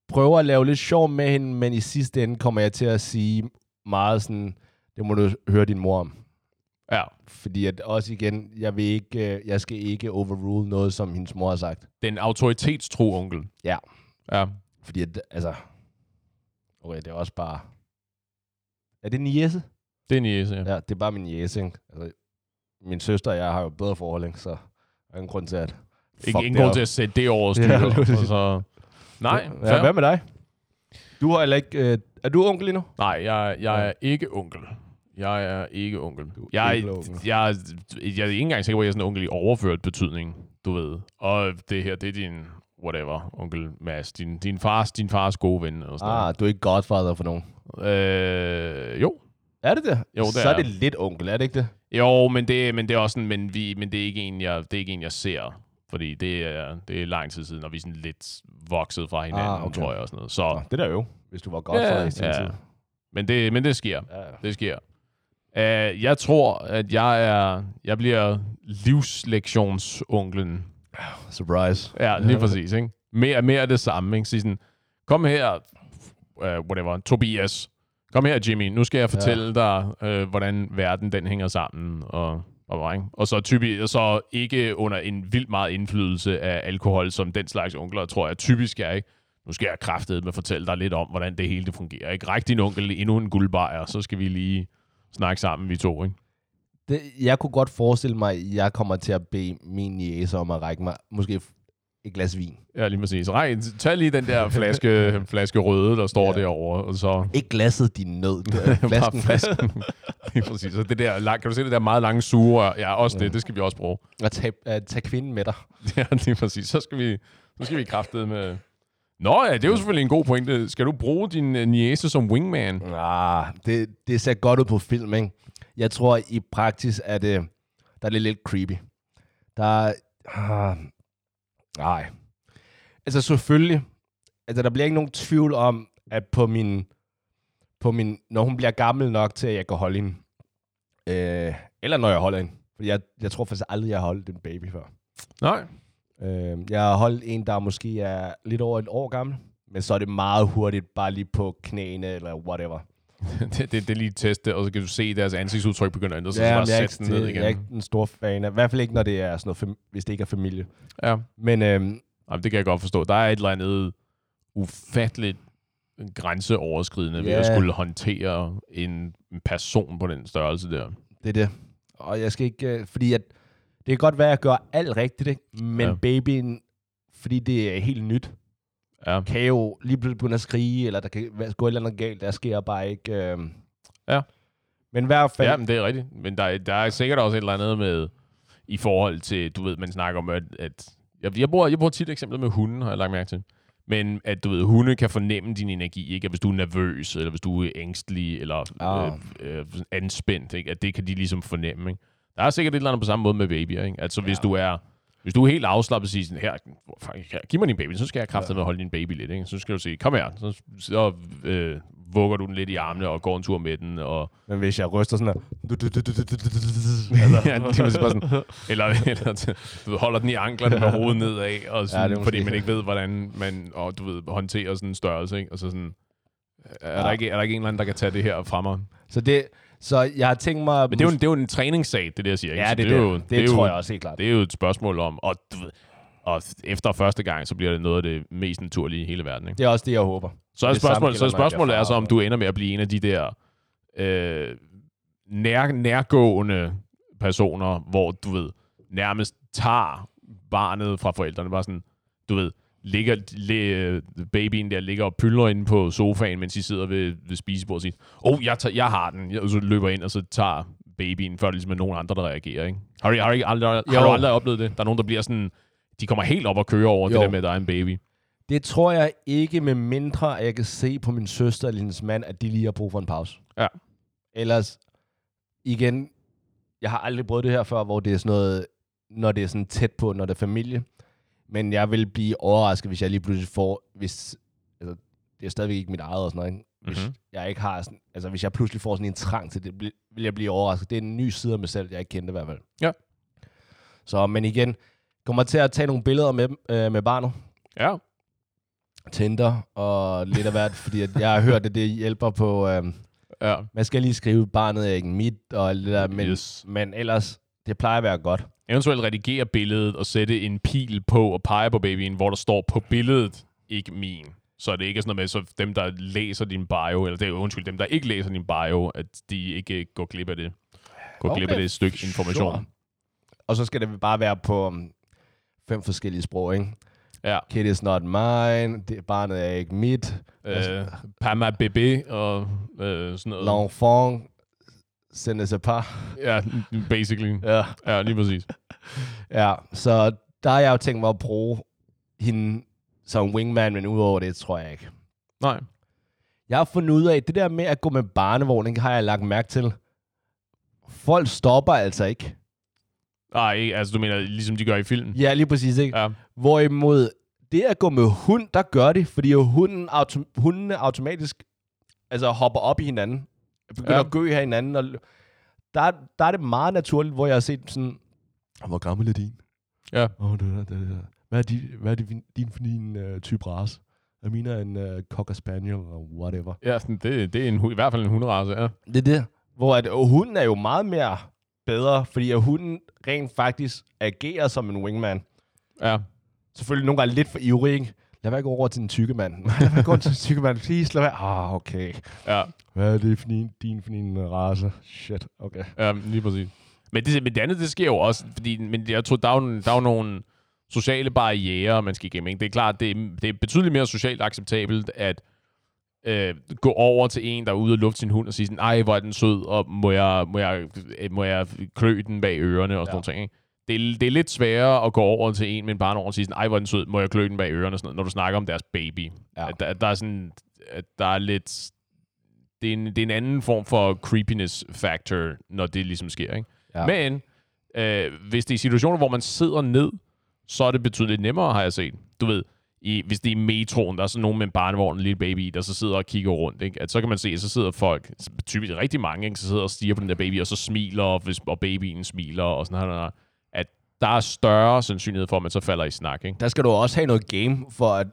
Prøver at lave lidt sjov med hende, men i sidste ende kommer jeg til at sige meget sådan... Det må du høre din mor om. Ja. Fordi at også igen, jeg, vil ikke, øh, jeg skal ikke overrule noget, som hendes mor har sagt. Den autoritetstro onkel. Ja. Ja. Fordi at, altså... Okay, det er også bare... Er det en jæse? Det er en jæse, ja. Ja, det er bare min jæse, ikke? Altså, min søster og jeg har jo bedre forhold, ikke? Så der er ingen grund til at... Ikke, ingen grund til at sætte det over styr. Ja, Ja, lige præcis. så... Nej, Ja, fair. hvad med dig? Du har heller ikke... Øh, er du onkel lige nu? Nej, jeg, jeg er ikke onkel. Jeg er ikke onkel. er Jeg, ikke jeg, onkel. jeg, jeg er ikke engang sikker på, at jeg er sådan en onkel i overført betydning, du ved. Og det her, det er din, whatever, onkel Mads. Din, din, fars, din fars gode ven. Eller sådan Ah, du er ikke godfather for nogen. noget. Øh, jo. Er det det? Jo, det Så er er det lidt onkel, er det ikke det? Jo, men det, men det er også sådan, men, vi, men det, er ikke en, jeg, det er ikke en, jeg ser. Fordi det er, det er lang tid siden, og vi er sådan lidt vokset fra hinanden, Ah, ah, okay. tror jeg. Og sådan noget. Så, Nå, det der jo, hvis du var godfather Ja, i sin ja. tid. men, det, men det sker. Ja. Det sker. Uh, jeg tror, at jeg er jeg bliver livslektionsonklen. Surprise. Ja, lige præcis. Ikke? Mere, mere af det samme. Ikke? Sige sådan, kom her, uh, whatever, Tobias. Kom her, Jimmy. Nu skal jeg fortælle ja. dig, uh, hvordan verden den hænger sammen. Og, og, ikke? og så, typisk, så ikke under en vildt meget indflydelse af alkohol, som den slags onkler, tror jeg typisk er. Ikke? Nu skal jeg kraftedet med fortælle dig lidt om, hvordan det hele det fungerer. Ikke? Ræk din onkel endnu en guldbajer, så skal vi lige snakke sammen, vi to. Ikke? Det, jeg kunne godt forestille mig, at jeg kommer til at bede min jæse om at række mig måske et glas vin. Ja, lige præcis. Rej, tag lige den der flaske, flaske røde, der står ja. Derovre, og så... Ikke glasset, din nød. Flasken. flasken. lige præcis. Så det der, lang- kan du se det der meget lange sugerør? Ja, også det. Ja. Det skal vi også bruge. Og tag, uh, tag kvinden med dig. Ja, lige præcis. Så skal vi, så skal vi kraftede med... Nå ja, det er jo selvfølgelig en god pointe. Skal du bruge din uh, niece som wingman? Ah, det, det ser godt ud på film, ikke? Jeg tror, i praksis er det, der er det lidt creepy. Der er... Ah, nej. Altså selvfølgelig, altså der bliver ikke nogen tvivl om, at på min, på min, når hun bliver gammel nok til, at jeg kan holde hende, øh, eller når jeg holder hende, for jeg, jeg tror faktisk aldrig, jeg har holdt en baby før. Nej. Øh, jeg har holdt en, der måske er lidt over et år gammel, men så er det meget hurtigt, bare lige på knæene eller whatever. det, det, det er lige teste, og så kan du se, deres ansigtsudtryk begynder at ændre sig, Ja, så bare jeg, er sæt ikke, den ned det, igen. jeg er ikke en stor fan af. I hvert fald ikke, når det er sådan noget, hvis det ikke er familie. Ja. Men øhm, Jamen, det kan jeg godt forstå. Der er et eller andet ufatteligt grænseoverskridende ved Ja. at skulle håndtere en en person på den størrelse der. det er det. Og jeg skal ikke... Øh, fordi at, det kan godt være, at jeg gør alt rigtigt, ikke? men ja. babyen, fordi det er helt nyt, Ja. kan jo lige pludselig begynde at skrige, eller der kan gå et eller andet galt. Der sker bare ikke... Øh... Ja. Men i hvert fald... Ja, men det er rigtigt. Men der, er- der er sikkert også et eller andet med, i forhold til, du ved, man snakker om, at, at jeg, jeg, bruger, jeg bruger tit eksemplet med hunden, har jeg lagt mærke til. Men at du ved, hunde kan fornemme din energi, ikke? At hvis du er nervøs, eller hvis du er ængstelig, eller Ah. øh, øh, anspændt, ikke? At det kan de ligesom fornemme, ikke? Der er sikkert et eller andet på samme måde med babyer, ikke? Altså hvis Ja. du er hvis du er helt afslappet og siger sådan, her, fuck, her, giv mig din baby, så skal jeg kraftigt med at holde din baby lidt, ikke? Så skal du sige, kom her, så, så øh, vugger du den lidt i armene og går en tur med den, og Men hvis jeg ryster sådan her... ja, det er bare sådan, eller, eller du holder den i anklerne med hovedet nedad, og sådan, ja, er fordi man ikke ved, hvordan man og, du ved, håndterer sådan en størrelse. Ikke? Og så sådan, er, ja. der ikke, er der ikke en eller anden, der kan tage det her fra mig? Så, det, så jeg har tænkt mig... Men det er jo en, det er jo en træningssag, det der jeg siger. Ikke? Ja, Så det, det, er jo, det, det, tror jo, jeg også helt klart. Det er jo et spørgsmål om, og, og efter første gang, så bliver det noget af det mest naturlige i hele verden. Ikke? Det er også det, jeg håber. Så er Det samme spørgsmålet, så er spørgsmålet bliver er så, far. om du ender med at blive en af de der øh, nær, nærgående personer, hvor du ved, nærmest tager barnet fra forældrene. Bare sådan, du ved, ligger, le, babyen der ligger og pyller inde på sofaen, mens de sidder ved, ved spisebordet og siger, oh, jeg, tager, jeg har den. Og så løber ind, og så tager babyen, før det ligesom er nogen andre, der reagerer. Ikke? Har, du, har, du ikke aldrig, har Jo. du aldrig oplevet det? Der er nogen, der bliver sådan, de kommer helt op og kører over. Jo. det der med, at der er en baby. Det tror jeg ikke, med mindre at jeg kan se på min søster eller hendes mand, at de lige har brug for en pause. Ja. Ellers, igen, jeg har aldrig prøvet det her før, hvor det er sådan noget, når det er sådan tæt på, når det er familie. Men jeg vil blive overrasket, hvis jeg lige pludselig får, hvis, altså, det er stadigvæk ikke mit eget og sådan noget, ikke? hvis Mhm. mm-hmm. jeg ikke har sådan, altså hvis jeg pludselig får sådan en trang til det, vil jeg blive overrasket. Det er en ny side af mig selv, jeg ikke kendte i hvert fald. Ja. Så, men igen, kommer til at tage nogle billeder med, øh, med barnet. Ja. Tinder og lidt af hvert, fordi at jeg har hørt, at det hjælper på... Øh, Ja. man skal lige skrive, barnet er ikke mit, og alt det der, men, Yes. men ellers, det plejer at være godt. Eventuelt redigere billedet og sætte en pil på og pege på babyen, hvor der står på billedet, ikke min. Så det ikke er sådan noget med, så dem, der læser din bio, eller det er undskyld, dem, der ikke læser din bio, at de ikke går glip af det. Går okay. glip af det stykke information. Sure. Og så skal det bare være på um, fem forskellige sprog, ikke? Ja. Kid is not mine, det, barnet er ikke mit, Øh, Pama bébé og øh, sådan noget. l'enfant, ne sais pas. Ja, basically. Ja. Ja, lige præcis. ja, så der har jeg jo tænkt mig at bruge hende som wingman, men udover det, tror jeg ikke. Nej. Jeg har fundet ud af, det der med at gå med barnevogn, har jeg lagt mærke til. Folk stopper altså ikke. Nej, altså du mener, ligesom de gør i film. Ja, lige præcis, ikke? Ja. Hvorimod det at gå med hund, der gør det, fordi hunden autom- hundene automatisk altså hopper op i hinanden. Begynder Ja. at gø af hinanden. Og der, der er det meget naturligt, hvor jeg har set sådan, hvor gammel er din? Ja. Oh, det, det, det, hvad er, din, hvad er din, din din uh, type race? Jeg mener en uh, Cocker Spaniel og whatever. Ja, sådan, det, det er en, i hvert fald en hunderace, ja. Det er det. Hvor at, og hunden er jo meget mere bedre, fordi at hunden rent faktisk agerer som en wingman. Ja. Selvfølgelig nogle gange lidt for ivrig, ikke? Lad være gå over til den tykke mand. Lad være gå til den tykke mand. Please, lad være. Ah, okay. Ja, Hvad er det for din, din for din race? Shit, okay. ja lige præcis. Men det, men det andet, det sker jo også, fordi men jeg tror, der er jo, der er jo nogle, sociale barriere, man skal igennem. Ikke? Det er klart, det er, det er betydeligt mere socialt acceptabelt at øh, gå over til en, der er ude og lufte sin hund og sige sådan, ej, hvor er den sød, og må jeg, må jeg, må jeg klø den bag ørerne og sådan ja. noget ting. Ikke? Det, er, det er lidt sværere at gå over til en med en barn over og sige sådan, ej, hvor er den sød, må jeg klø den bag ørerne og sådan noget, når du snakker om deres baby. Ja. At der, der, er sådan, at der er lidt... Det er, en, det er en anden form for creepiness factor, når det ligesom sker. Ikke? Ja. Men øh, hvis det er situationer, hvor man sidder ned, så er det betydeligt nemmere, har jeg set. Du ved, i, hvis det er i metroen, der er sådan nogen med en barnevogn og en lille baby i, der så sidder og kigger rundt, ikke? At så kan man se, at så sidder folk, typisk rigtig mange, ikke? så sidder og stiger på den der baby, og så smiler, og, hvis, og babyen smiler, og sådan her, at der er større sandsynlighed for, at man så falder i snak, ikke? Der skal du også have noget game for at,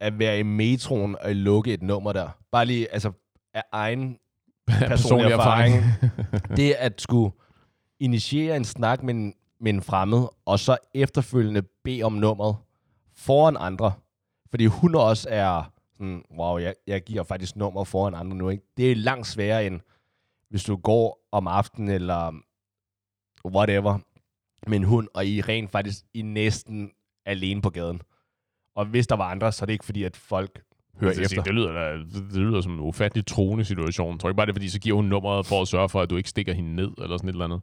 at være i metroen og lukke et nummer der. Bare lige, altså, af egen personlig erfaring. det at skulle initiere en snak med en, med en fremmed, og så efterfølgende bede om nummeret foran andre. Fordi hun også er sådan, wow, jeg, jeg giver faktisk nummer foran andre nu. Ikke? Det er langt sværere end, hvis du går om aftenen eller whatever med en hund, og I er rent faktisk I er næsten alene på gaden. Og hvis der var andre, så er det ikke fordi, at folk hører Det, efter. det, lyder, da- det, lyder som en ufattelig troende situation. Jeg tror ikke bare, det er, fordi så giver hun nummeret for at sørge for, at du ikke stikker hende ned, eller sådan et eller andet.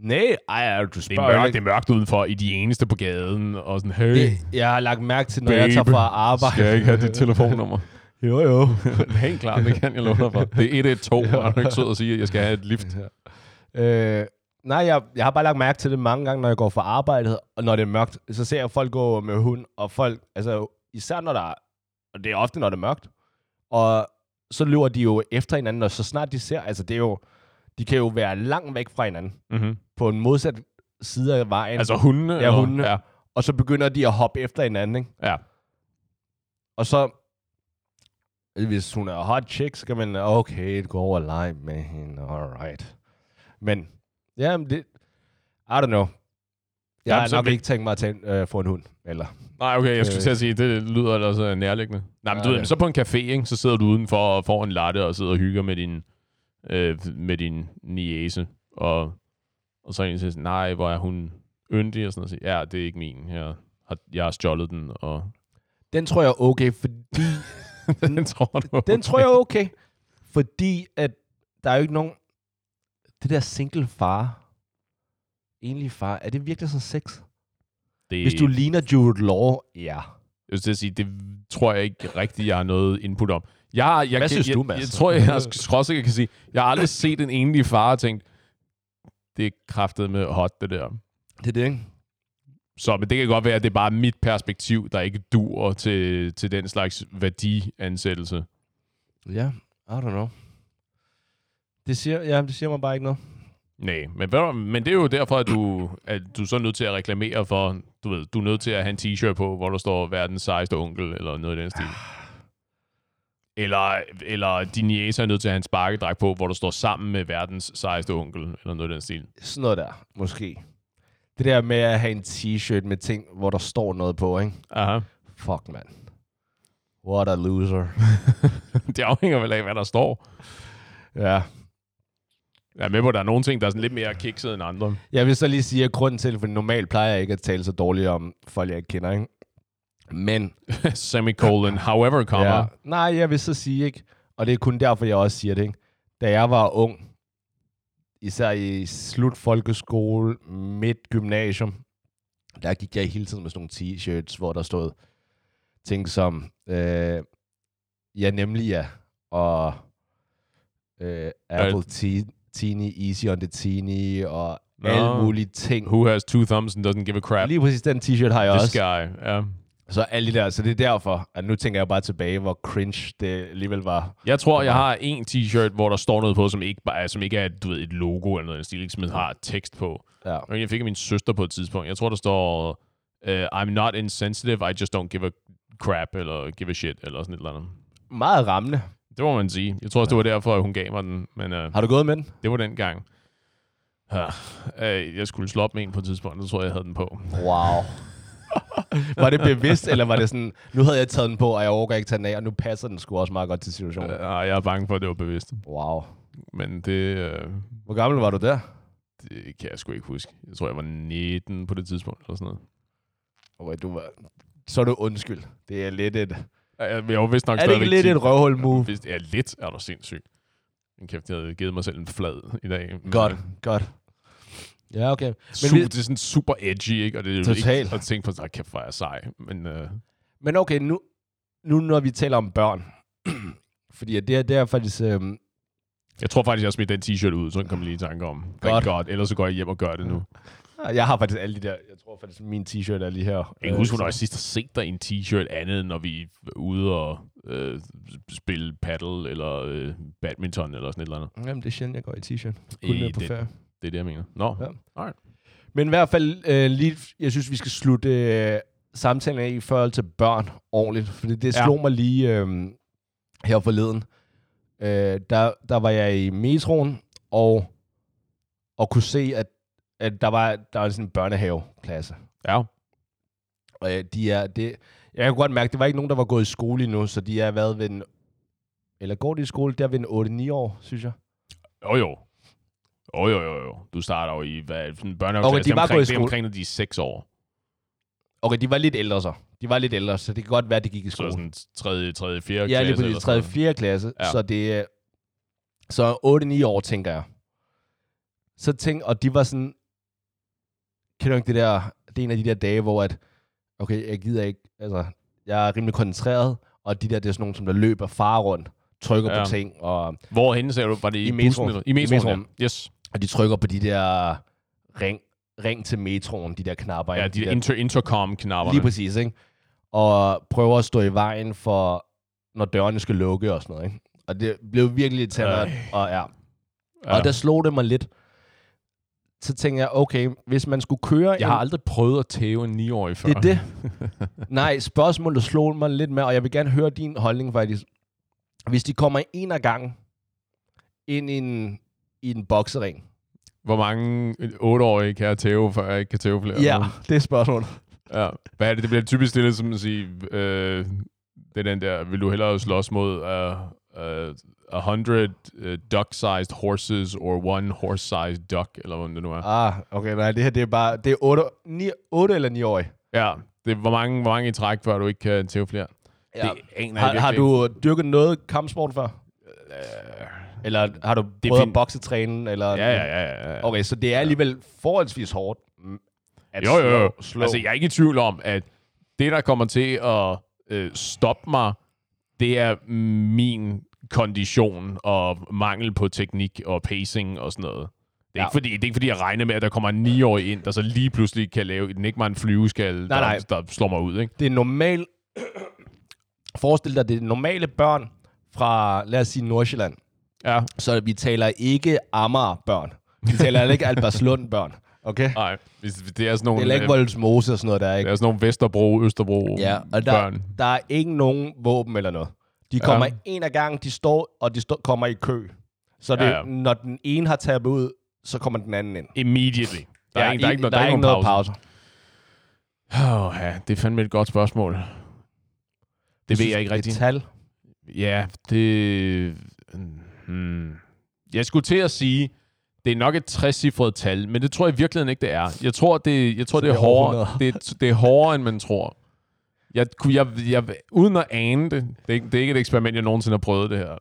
Nej, ej, du Det er, spørger mørkt, det er mørkt udenfor, i de eneste på gaden, og sådan, hey, Det, jeg har lagt mærke til, når jeg tager Babe, fra arbejde. skal jeg ikke have dit telefonnummer? Jo, jo. Helt klart, det kan jeg love dig for. Det er 112, og er du ikke sød at sige, at jeg skal have et lift? øh, nej, jeg, jeg har bare lagt mærke til det mange gange, når jeg går fra arbejdet, og når det er mørkt, så ser jeg folk gå med hund, og folk, altså især når der er, og det er ofte, når det er mørkt, og så løber de jo efter hinanden, og så snart de ser, altså det er jo, de kan jo være langt væk fra hinanden, Mm-hmm. på en modsat side af vejen, Altså hundene? Ja, hundene. Ja, og så begynder de at hoppe efter hinanden, ikke? ja. Og så, hvis hun er hot chick, så kan man, okay, gå over og lege med hende, alright. Men, ja, men det, I don't know. Jeg Jamen, har nok ikke tænkt mig at tage, øh, få en hund, eller... Nej, okay, jeg skulle Øh. til at sige, det lyder altså nærliggende. Nej, men Ja, du ved, det- så på en café, ikke, så sidder du udenfor og får en latte og sidder og hygger med din, øh, med din niece, og, og så er en siger, nej, hvor er hun yndig, og sådan noget. Ja, det er ikke min. Jeg har, jeg har stjålet den, og Den tror jeg er okay, fordi... den tror du. den tror jeg er okay, fordi at der er jo ikke nogen... Det der single far, enlig far, er det virkelig sådan sex? det, Hvis du ligner Jude Law, ja. Jeg vil sige, det tror jeg ikke rigtigt, jeg har noget input om. Jeg, har- jeg, Hvad synes jeg, du, jeg, Mads? jeg, tror, jeg, jeg også jeg kan sige, jeg har aldrig set en enlig far og tænkt, det er kraftet med hot, det der. Det er det, ikke? Så men det kan godt være, at det er bare mit perspektiv, der ikke dur til, til den slags værdiansættelse. Ja, I don't know. Det siger, ja, det siger mig bare ikke noget. Nej, men, men det er jo derfor, at du, at du så er nødt til at reklamere for, du ved, du er nødt til at have en t-shirt på, hvor der står verdens sejeste onkel, eller noget i den stil. Eller, eller din jæse er nødt til at have en sparkedragt på, hvor du står sammen med verdens sejeste onkel, eller noget i den stil. Sådan noget der, måske. Det der med at have en t-shirt med ting, hvor der står noget på, ikke? Aha. Fuck, man. What a loser. Det afhænger vel af, hvad der står. ja. Jeg er med på, at der er nogle ting, der er sådan lidt mere kikset end andre. Jeg vil så lige sige, at grunden til, for normalt plejer jeg ikke at tale så dårligt om folk, jeg ikke kender, ikke? Men, Semicolon, however, comma. ja, nej, jeg vil så sige, ikke? Og det er kun derfor, jeg også siger det, ikke? Da jeg var ung, især i slut folkeskole, midt gymnasium, der gik jeg hele tiden med sådan nogle t-shirts, hvor der stod ting som, øh, ja, nemlig ja, og øh, Apple tea, Teeny, Easy on the Teeny, og Nå. alle mulige ting. Who has two thumbs and doesn't give a crap? Lige præcis den t-shirt har jeg This også. guy, ja. Så alle de der, så det er derfor, at nu tænker jeg bare tilbage, hvor cringe det alligevel var. Jeg tror, jeg har en t-shirt, hvor der står noget på, som ikke, bare, som ikke er du ved, et logo eller noget i den stil, som har tekst på. Ja. Og jeg fik af min søster på et tidspunkt. Jeg tror, der står, uh, I'm not insensitive, I just don't give a crap, eller give a shit, eller sådan et eller andet. Meget rammende. Det må man sige. Jeg tror også, det var derfor, at hun gav mig den, men uh, Har du gået med den? det var den gang. Uh, uh, jeg skulle slå op med en på et tidspunkt, så tror jeg, jeg havde den på. Wow. var det bevidst, eller var det sådan, nu havde jeg taget den på, og jeg overgår ikke tage den af, og nu passer den sgu også meget godt til situationen. Uh, jeg er bange for, at det var bevidst. Wow. Men det, uh, Hvor gammel var du der? det kan jeg sgu ikke huske. Jeg tror, jeg var 19 på det tidspunkt, eller sådan noget. Okay, du var... Så er du undskyld. Det er lidt et... Jeg er jo vist nok Er det ikke lidt et røvhul move? Vist, ja, lidt er du sindssygt. Men kæft, jeg havde givet mig selv en flad i dag. Men, Godt, øh, godt. Ja, okay. Super, vi- det er sådan super edgy, ikke? Og det er jo Totalt. ikke at tænke på, at kæft, hvor er jeg sej. Men øh, Men okay, nu, nu når vi taler om børn, fordi det, er, det er faktisk... Øhm, jeg tror faktisk, jeg har smidt den t-shirt ud, så den kommer lige i tanke om. Godt. godt. Ellers så går jeg hjem og gør det nu. Jeg har faktisk alle de der... Jeg tror faktisk, min t-shirt er lige her. Jeg kan huske, hvornår jeg så- sidst har set dig i en t-shirt andet, end når vi er ude og øh, spille paddle eller øh, badminton eller sådan et eller andet. Jamen, det er sjældent, jeg går i t-shirt. Kun ned på den- ferie. Det er det, jeg mener. Nå, Ja. ja. Men i hvert fald, øh, lige, jeg synes, vi skal slutte øh, samtalen af i forhold til børn ordentligt. Fordi det Ja. slog mig lige øh, her forleden. Øh, der, der var jeg i metroen, og, og kunne se, at, at der var, der var sådan en børnehaveklasse. ja. Og øh, de er, det, jeg kan godt mærke, det var ikke nogen, der var gået i skole endnu, så de er været ved en, eller går de i skole, der ved en 8-9 år, synes jeg. Jo, jo. Jo, jo, jo, jo. Du starter jo i hvad, sådan en børnehaveklasse. Okay, de var omkring, gået i skole. omkring, når de er 6 år. Okay, de var lidt ældre så. De var lidt ældre, så det kan godt være, at de gik i Så skole. sådan 3. 3. 4. Ja, lige klasse præcis. eller 3. sådan 4. klasse. Ja. Så det er... Så 8-9 år, tænker jeg. Så tænk, og de var sådan... Kender ikke det der... Det er en af de der dage, hvor at... Okay, jeg gider ikke... Altså, jeg er rimelig koncentreret, og de der, det er sådan nogle, som der løber far rundt, trykker ja. På ting, og, noget. Hvor henne ser du? Var det i, I metroen. I metroen, I metroen. ja. Yes. og de trykker på de der ring, ring til metroen, de der knapper. Ja, ikke? de der inter intercom-knapperne. Lige præcis, ikke? Og prøver at stå i vejen for, når dørene skal lukke og sådan noget, ikke? Og det blev virkelig Ej. og ja. Ja. ja. Og der slog det mig lidt. Så tænkte jeg, okay, hvis man skulle køre Jeg har en... aldrig prøvet at tæve en 9-årig før. Det er det. Nej, spørgsmålet slog mig lidt med, og jeg vil gerne høre din holdning faktisk. Hvis de kommer en af gangen ind i en, i en boksering. Hvor mange 8-årige kan jeg tæve, før jeg ikke kan tæve flere? Ja, det er spørgsmålet. ja. Hvad er det? Det bliver typisk stillet som at sige, øh, det er den der, vil du hellere slås mod uh, uh, 100 uh, duck-sized horses or one horse-sized duck, eller hvad det nu er. Ah, okay, nej, det her det er bare, det er 8, 9, 8 eller 9 år. Ja, det er, hvor mange, hvor mange i træk, før du ikke kan tæve flere? Ja. Det aner Har, har du dyrket noget kampsport før? Eller har du Det prøvet at boksetræne? Eller. Ja, ja, ja. ja, ja. Okay, så det er alligevel forholdsvis hårdt mm, at Jo, jo, jo. slå. slå. Altså, jeg er ikke i tvivl om, at det, der kommer til at øh, stoppe mig, det er min kondition og mangel på teknik og pacing og sådan noget. Det er, Ja. ikke fordi, det er ikke fordi, jeg regner med, at der kommer en 9-årig ind, der så lige pludselig kan lave den ikke en flyveskal, der, nej. der slår mig ud. Ikke? det er normal... Forestil dig, det er normale børn fra, lad os sige, Nordsjælland. Ja, Så vi taler ikke Amager-børn. Vi taler ikke Alberslund-børn. Okay? nej. Det er sådan Det nogle, er heller ikke øh, Voldsmose og sådan noget, der er det ikke. er sådan nogle Vesterbro, Østerbro Ja, og der, børn. der er ikke nogen våben eller noget. De Ja. kommer en af gangen, de står, og de stå, kommer i kø. Så det, Ja, ja, ja. ja. når den ene har tabt ud, så kommer den anden ind. Immediately. Der er, Ja, ikke, der er ikke, der der er ikke noget pause. pause. Oh, ja, det er fandme et godt spørgsmål. Det ved jeg ikke Et rigtigt. tal. Ja, det... Hmm. Jeg skulle til at sige, det er nok et 60-cifret tal, men det tror jeg i virkeligheden ikke, det er. Jeg tror, det, jeg tror, Så det er, det er hårdere, 100. det, det er hårdere, end man tror. Jeg, kunne- jeg, jeg, uden at ane det, det er, ikke, det er ikke et eksperiment, jeg nogensinde har prøvet det her.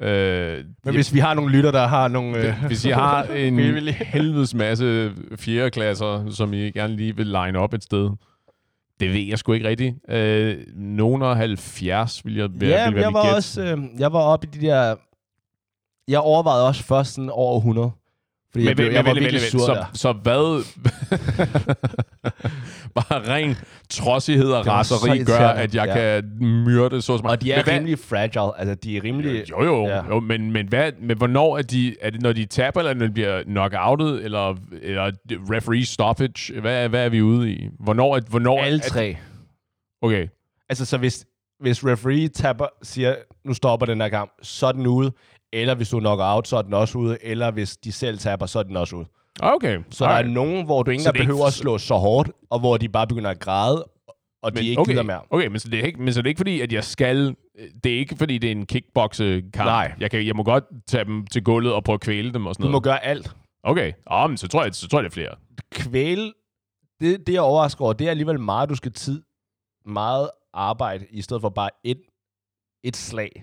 Øh, Men jeg- hvis vi har nogle lytter, der har nogle... Øh, hvis I har en helvedes masse fjerdeklasser, som I gerne lige vil line op et sted, det ved jeg sgu ikke rigtigt. Øh, nogen af 70 vil jeg være, ja, vil være jeg var gæt. også... Øh, jeg var oppe i de der... Jeg overvejede også først sådan over 100. Fordi jeg, blev, jeg var virkelig sur så, der. så hvad... Bare ren trodsighed og raseri gør, at jeg ja. kan myrde så smart. Og de er Men hvad- rimelig fragile. Altså, de er rimelig... Jo, jo, Ja. ja. jo men, men, hvad, men hvornår er de... Er det, når de taber, eller når de bliver knockoutet, eller, eller referee stoppage? Hvad, hvad er vi ude i? Hvornår er... Hvornår Alle er, tre. Okay. Altså, så hvis, hvis referee tapper, siger, nu stopper den her kamp, så er den ude. Eller hvis du knocker out, så er den også ude. Eller hvis de selv tapper, så er den også ude. Okay. Så der Alright. er nogen, hvor du ikke engang det er ikke- behøver at slå så hårdt, og hvor de bare begynder at græde, og de ikke okay, gider mere. Okay, men så, det er ikke, men så det er ikke fordi, at jeg skal... Det er ikke fordi, det er en kickboxe-kamp. Nej. Jeg, kan, jeg må godt tage dem til gulvet og prøve at kvæle dem og sådan Du må noget. gøre alt. Okay. Oh, men så tror, jeg, så tror jeg, det er flere. Kvæle det, det jeg overrasker over, det er alligevel meget, du skal tid, meget arbejde, i stedet for bare et, et slag.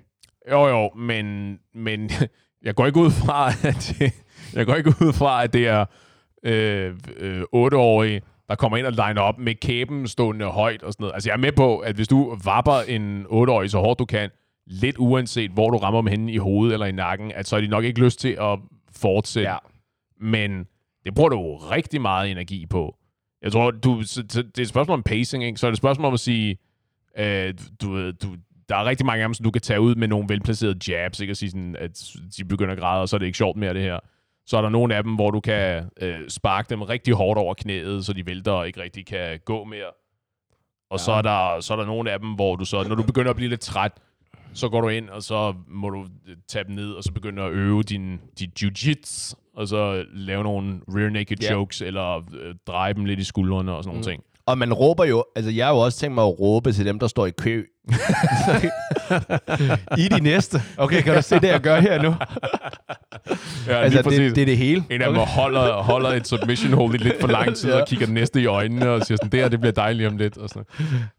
Jo, jo, men, men jeg går ikke ud fra, at det, jeg går ikke ud fra, at det er øh, øh, 8-årige, der kommer ind og liner op med kæben stående højt og sådan noget. Altså, jeg er med på, at hvis du vapper en 8-årig så hårdt du kan, lidt uanset hvor du rammer dem henne i hovedet eller i nakken, at så har de nok ikke lyst til at fortsætte. Ja. Men det bruger du jo rigtig meget energi på. Jeg tror, du, så, så det er et spørgsmål om pacing, ikke? Så er det et spørgsmål om at sige, øh, du, du, der er rigtig mange af dem, som du kan tage ud med nogle velplacerede jabs, ikke? Og sige sådan, at de begynder at græde, og så er det ikke sjovt mere, det her. Så er der nogle af dem, hvor du kan øh, sparke dem rigtig hårdt over knæet, så de vælter og ikke rigtig kan gå mere. Og ja. så, er der, så er der nogle af dem, hvor du så, når du begynder at blive lidt træt, så går du ind, og så må du øh, tage dem ned, og så begynder at øve din, din jiu-jits, og så lave nogle rear naked Ja. chokes, eller øh, dreje dem lidt i skuldrene og sådan nogle Mm. ting. Og man råber jo, altså jeg har jo også tænkt mig at råbe til dem, der står i kø. I de næste. Okay, kan du se det, jeg gør her nu? Ja, altså, det, det er det hele. En af dem holder, holder et submission hold i lidt for lang tid, Ja. og kigger den næste i øjnene, og siger sådan, det her, det bliver dejligt om lidt. Og sådan.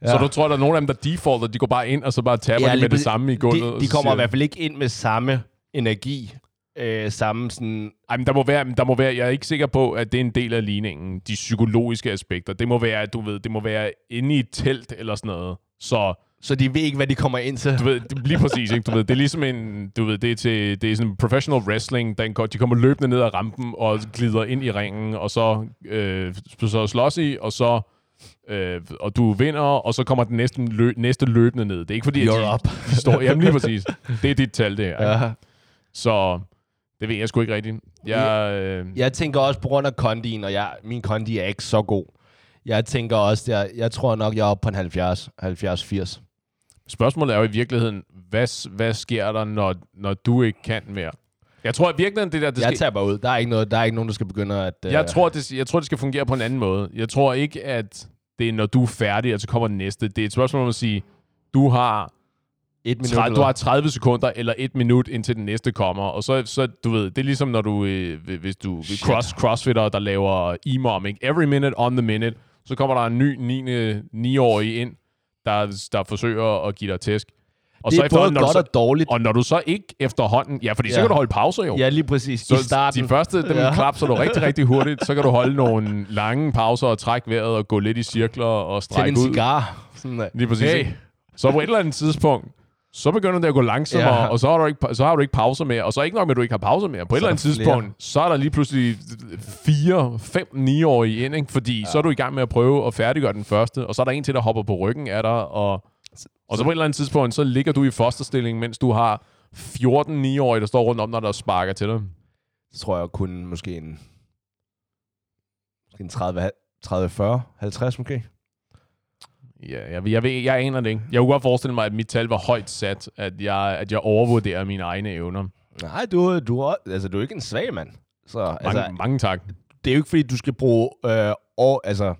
Ja. Så du tror, der er nogle af dem, der defaulter, de går bare ind, og så bare taber ja, de med det samme i gulvet. og De, de kommer i siger- hvert fald ikke ind med samme energi. Øh, samme sådan... Ej, men der må, være, der må være, jeg er ikke sikker på, at det er en del af ligningen, de psykologiske aspekter. Det må være, at du ved, det må være inde i et telt eller sådan noget. Så Så de ved ikke, hvad de kommer ind til. du ved, det- lige præcis, ikke? Du ved, det er ligesom en, du ved, det er til, det er sådan professional wrestling, der går, de kommer løbende ned ad rampen og glider ind i ringen, og så, øh, så slås i, og så øh, og du vinder, og så kommer den næste, lø, næste løbende ned. Det er ikke fordi, at You're de, up. de står, jamen lige præcis. Det er dit tal, det her. Ja. Så det ved jeg sgu ikke rigtigt. Jeg, øh, Jeg tænker også på grund af kondien, og jeg, min kondi er ikke så god. Jeg tænker også, jeg, jeg tror nok, jeg er oppe på en 70, 70-80. Spørgsmålet er jo i virkeligheden, hvad, hvad sker der, når, når du ikke kan mere? Jeg tror i virkeligheden, det der... Det Jeg skal, taber ud. Der er ikke, noget, der er ikke nogen, der skal begynde at... jeg, øh, tror, det, jeg tror, det skal fungere på en anden måde. Jeg tror ikke, at det er, når du er færdig, og så kommer den næste. Det er et spørgsmål om at sige, du har, et minut. 30, du har 30 sekunder eller et minut, indtil den næste kommer. Og så, så du ved, det er ligesom, når du, øh, hvis du Shit. cross, crossfitter, der laver EMOM, ikke? Every minute on the minute. Så kommer der en ny 9. 9-årig ind, der, der forsøger at give dig tæsk. Og det så er både efterhånden, når godt så, og dårligt. Og når du så ikke efterhånden... Ja, fordi ja. så kan du holde pauser jo. Ja, lige præcis. så I starten. de første, dem ja. Klapser du rigtig, rigtig hurtigt. Så kan du holde nogle lange pauser og trække vejret og gå lidt i cirkler og strække en ud. cigar. Sådan der. Lige præcis. Hey. Så på et eller andet tidspunkt, så begynder det at gå langsommere, Ja. og så har, du ikke, så har du ikke pauser mere. Og så er ikke nok med, at du ikke har pauser mere. På et Så eller er andet tidspunkt, så er der lige pludselig fire, fem, niårige ind, ikke? fordi ja. så er du i gang med at prøve at færdiggøre den første, og så er der en til, der hopper på ryggen af dig, og, og så på et eller andet tidspunkt, så ligger du i fosterstilling, mens du har 14 9-årige, der står rundt om dig, der sparker til dig. Så tror jeg kun måske en... Måske en 30, 30 40, 50 måske. Ja, jeg, jeg, ved, jeg aner det ikke. Jeg kunne godt forestille mig, at mit tal var højt sat, at jeg, at jeg overvurderer mine egne evner. Nej, du, du, er, altså, du er ikke en svag mand. Så, Mange, altså, mange tak. det er jo ikke fordi, du skal bruge øh, år, altså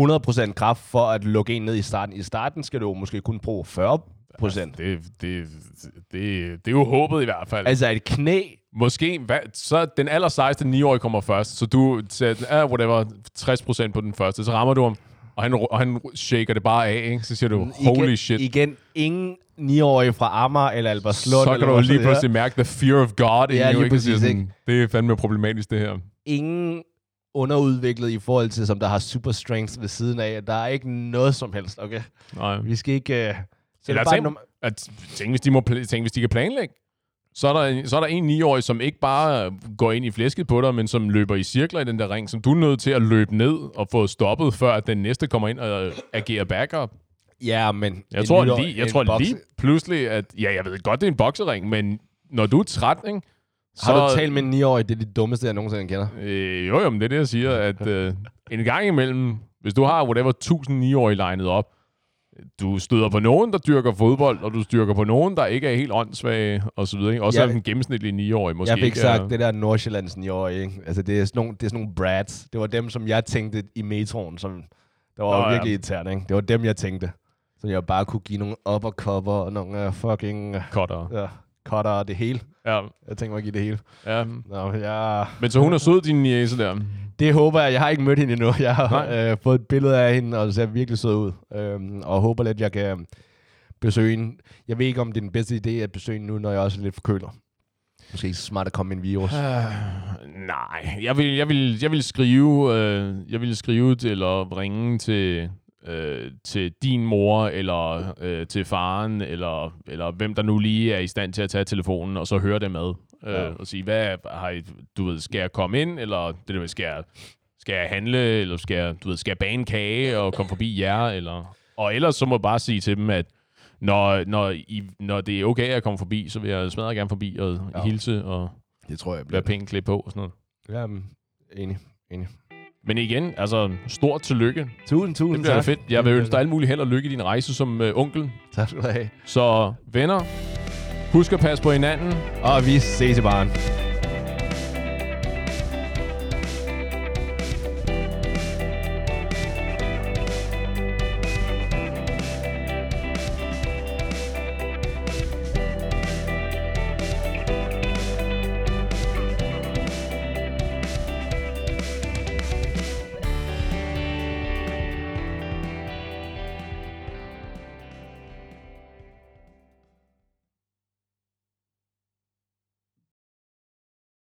100% kraft for at lukke en ned i starten. I starten skal du jo måske kun bruge 40%. Det, det, det, det er jo håbet i hvert fald. Altså et knæ, Måske, hvad, så den aller sejeste 9-årige kommer først, så du sætter, ah, whatever, 60% på den første, så rammer du ham, og han, og han shaker det bare af, ikke? så siger du, holy igen, shit. Igen, ingen 9-årige fra Amager eller Albertslund. så eller kan du lige pludselig mærke the fear of God i Ja, you, lige ikke? Præcis, sådan, Det er fandme problematisk, det her. ingen underudviklet i forhold til, som der har super strength ved siden af. Der er ikke noget som helst, okay? Nej. Vi skal ikke... Uh, så Eller er tænk, at, tænk, hvis de må, tænk, hvis de kan planlægge. Så er, der, en- så er der en 9-årig, som ikke bare går ind i flæsket på dig, men som løber i cirkler i den der ring, som du er nødt til at løbe ned og få stoppet, før at den næste kommer ind og agerer backup. ja, men... Jeg tror, nytår- lige, jeg tror boks- lige pludselig, at... Ja, jeg ved godt, det er en boksering, men når du er træt, ikke? Så, Har du talt med en 9-årig? Det er det dummeste, jeg nogensinde kender. Øh, jo, jo, men det er det, jeg siger, at øh, en gang imellem, hvis du har whatever 1000 9-årige legnet op, du støder på nogen, der dyrker fodbold, og du styrker på nogen, der ikke er helt åndssvage, og så videre. Ikke? Også Jeg- ja, en gennemsnitlig 9-årig måske jeg fik ikke sagt, er, det der Nordsjællands 9-årige, ikke? Altså, det er, sådan nogle, det er sådan nogle brats. Det var dem, som jeg tænkte i metroen, som... Der var Nå, Nå, ja. virkelig irriterende, ikke? Det var dem, jeg tænkte. Så jeg bare kunne give nogle uppercover og nogle uh, fucking... Uh, cutter. ja, cutter og det hele. Ja, Jeg tænkte mig at give det hele. ja. Nå, jeg... Men så hun er sød, din niece der. Det håber jeg. Jeg har ikke mødt hende endnu. Jeg har øh, fået et billede af hende, og det ser virkelig sød ud. Øhm, og håber lidt, jeg kan besøge hende. Jeg ved ikke, om det er den bedste idé at besøge hende nu, når jeg også er lidt forkølet. Måske ikke så smart at komme med en virus. Uh, nej, jeg vil, jeg vil, jeg vil skrive, øh, jeg vil skrive til, eller ringe til, øh, til din mor, eller øh, til faren, eller, eller hvem der nu lige er i stand til at tage telefonen, og så høre det med. Øh, Ja. Og sige, hvad har I, du ved, skal jeg komme ind, eller det der skal jeg, skal jeg handle, eller skal jeg, du ved, skal jeg bage en kage og komme forbi jer, eller... Og ellers så må jeg bare sige til dem, at når, når, I, når det er okay at komme forbi, så vil jeg smadre gerne forbi og Ja. hilse og Det tror jeg bliver. være klædt på og sådan noget. Ja, men, enig. enig. Men igen, altså, stort tillykke. Tusind, tusind Det bliver tak. fedt. Jeg vil ønske dig alt muligt held og lykke i din rejse som øh, onkel. Tak skal du have. Så venner, husk at passe på hinanden. Og vi ses i baren.